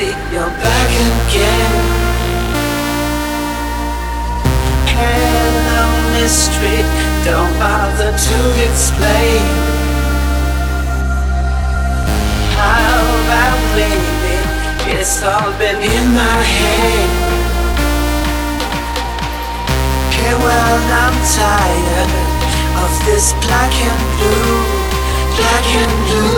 see you're back again. Hello, mystery, don't bother to explain. How about maybe it's all been in my head? Okay, well, I'm tired of this black and blue, black and blue.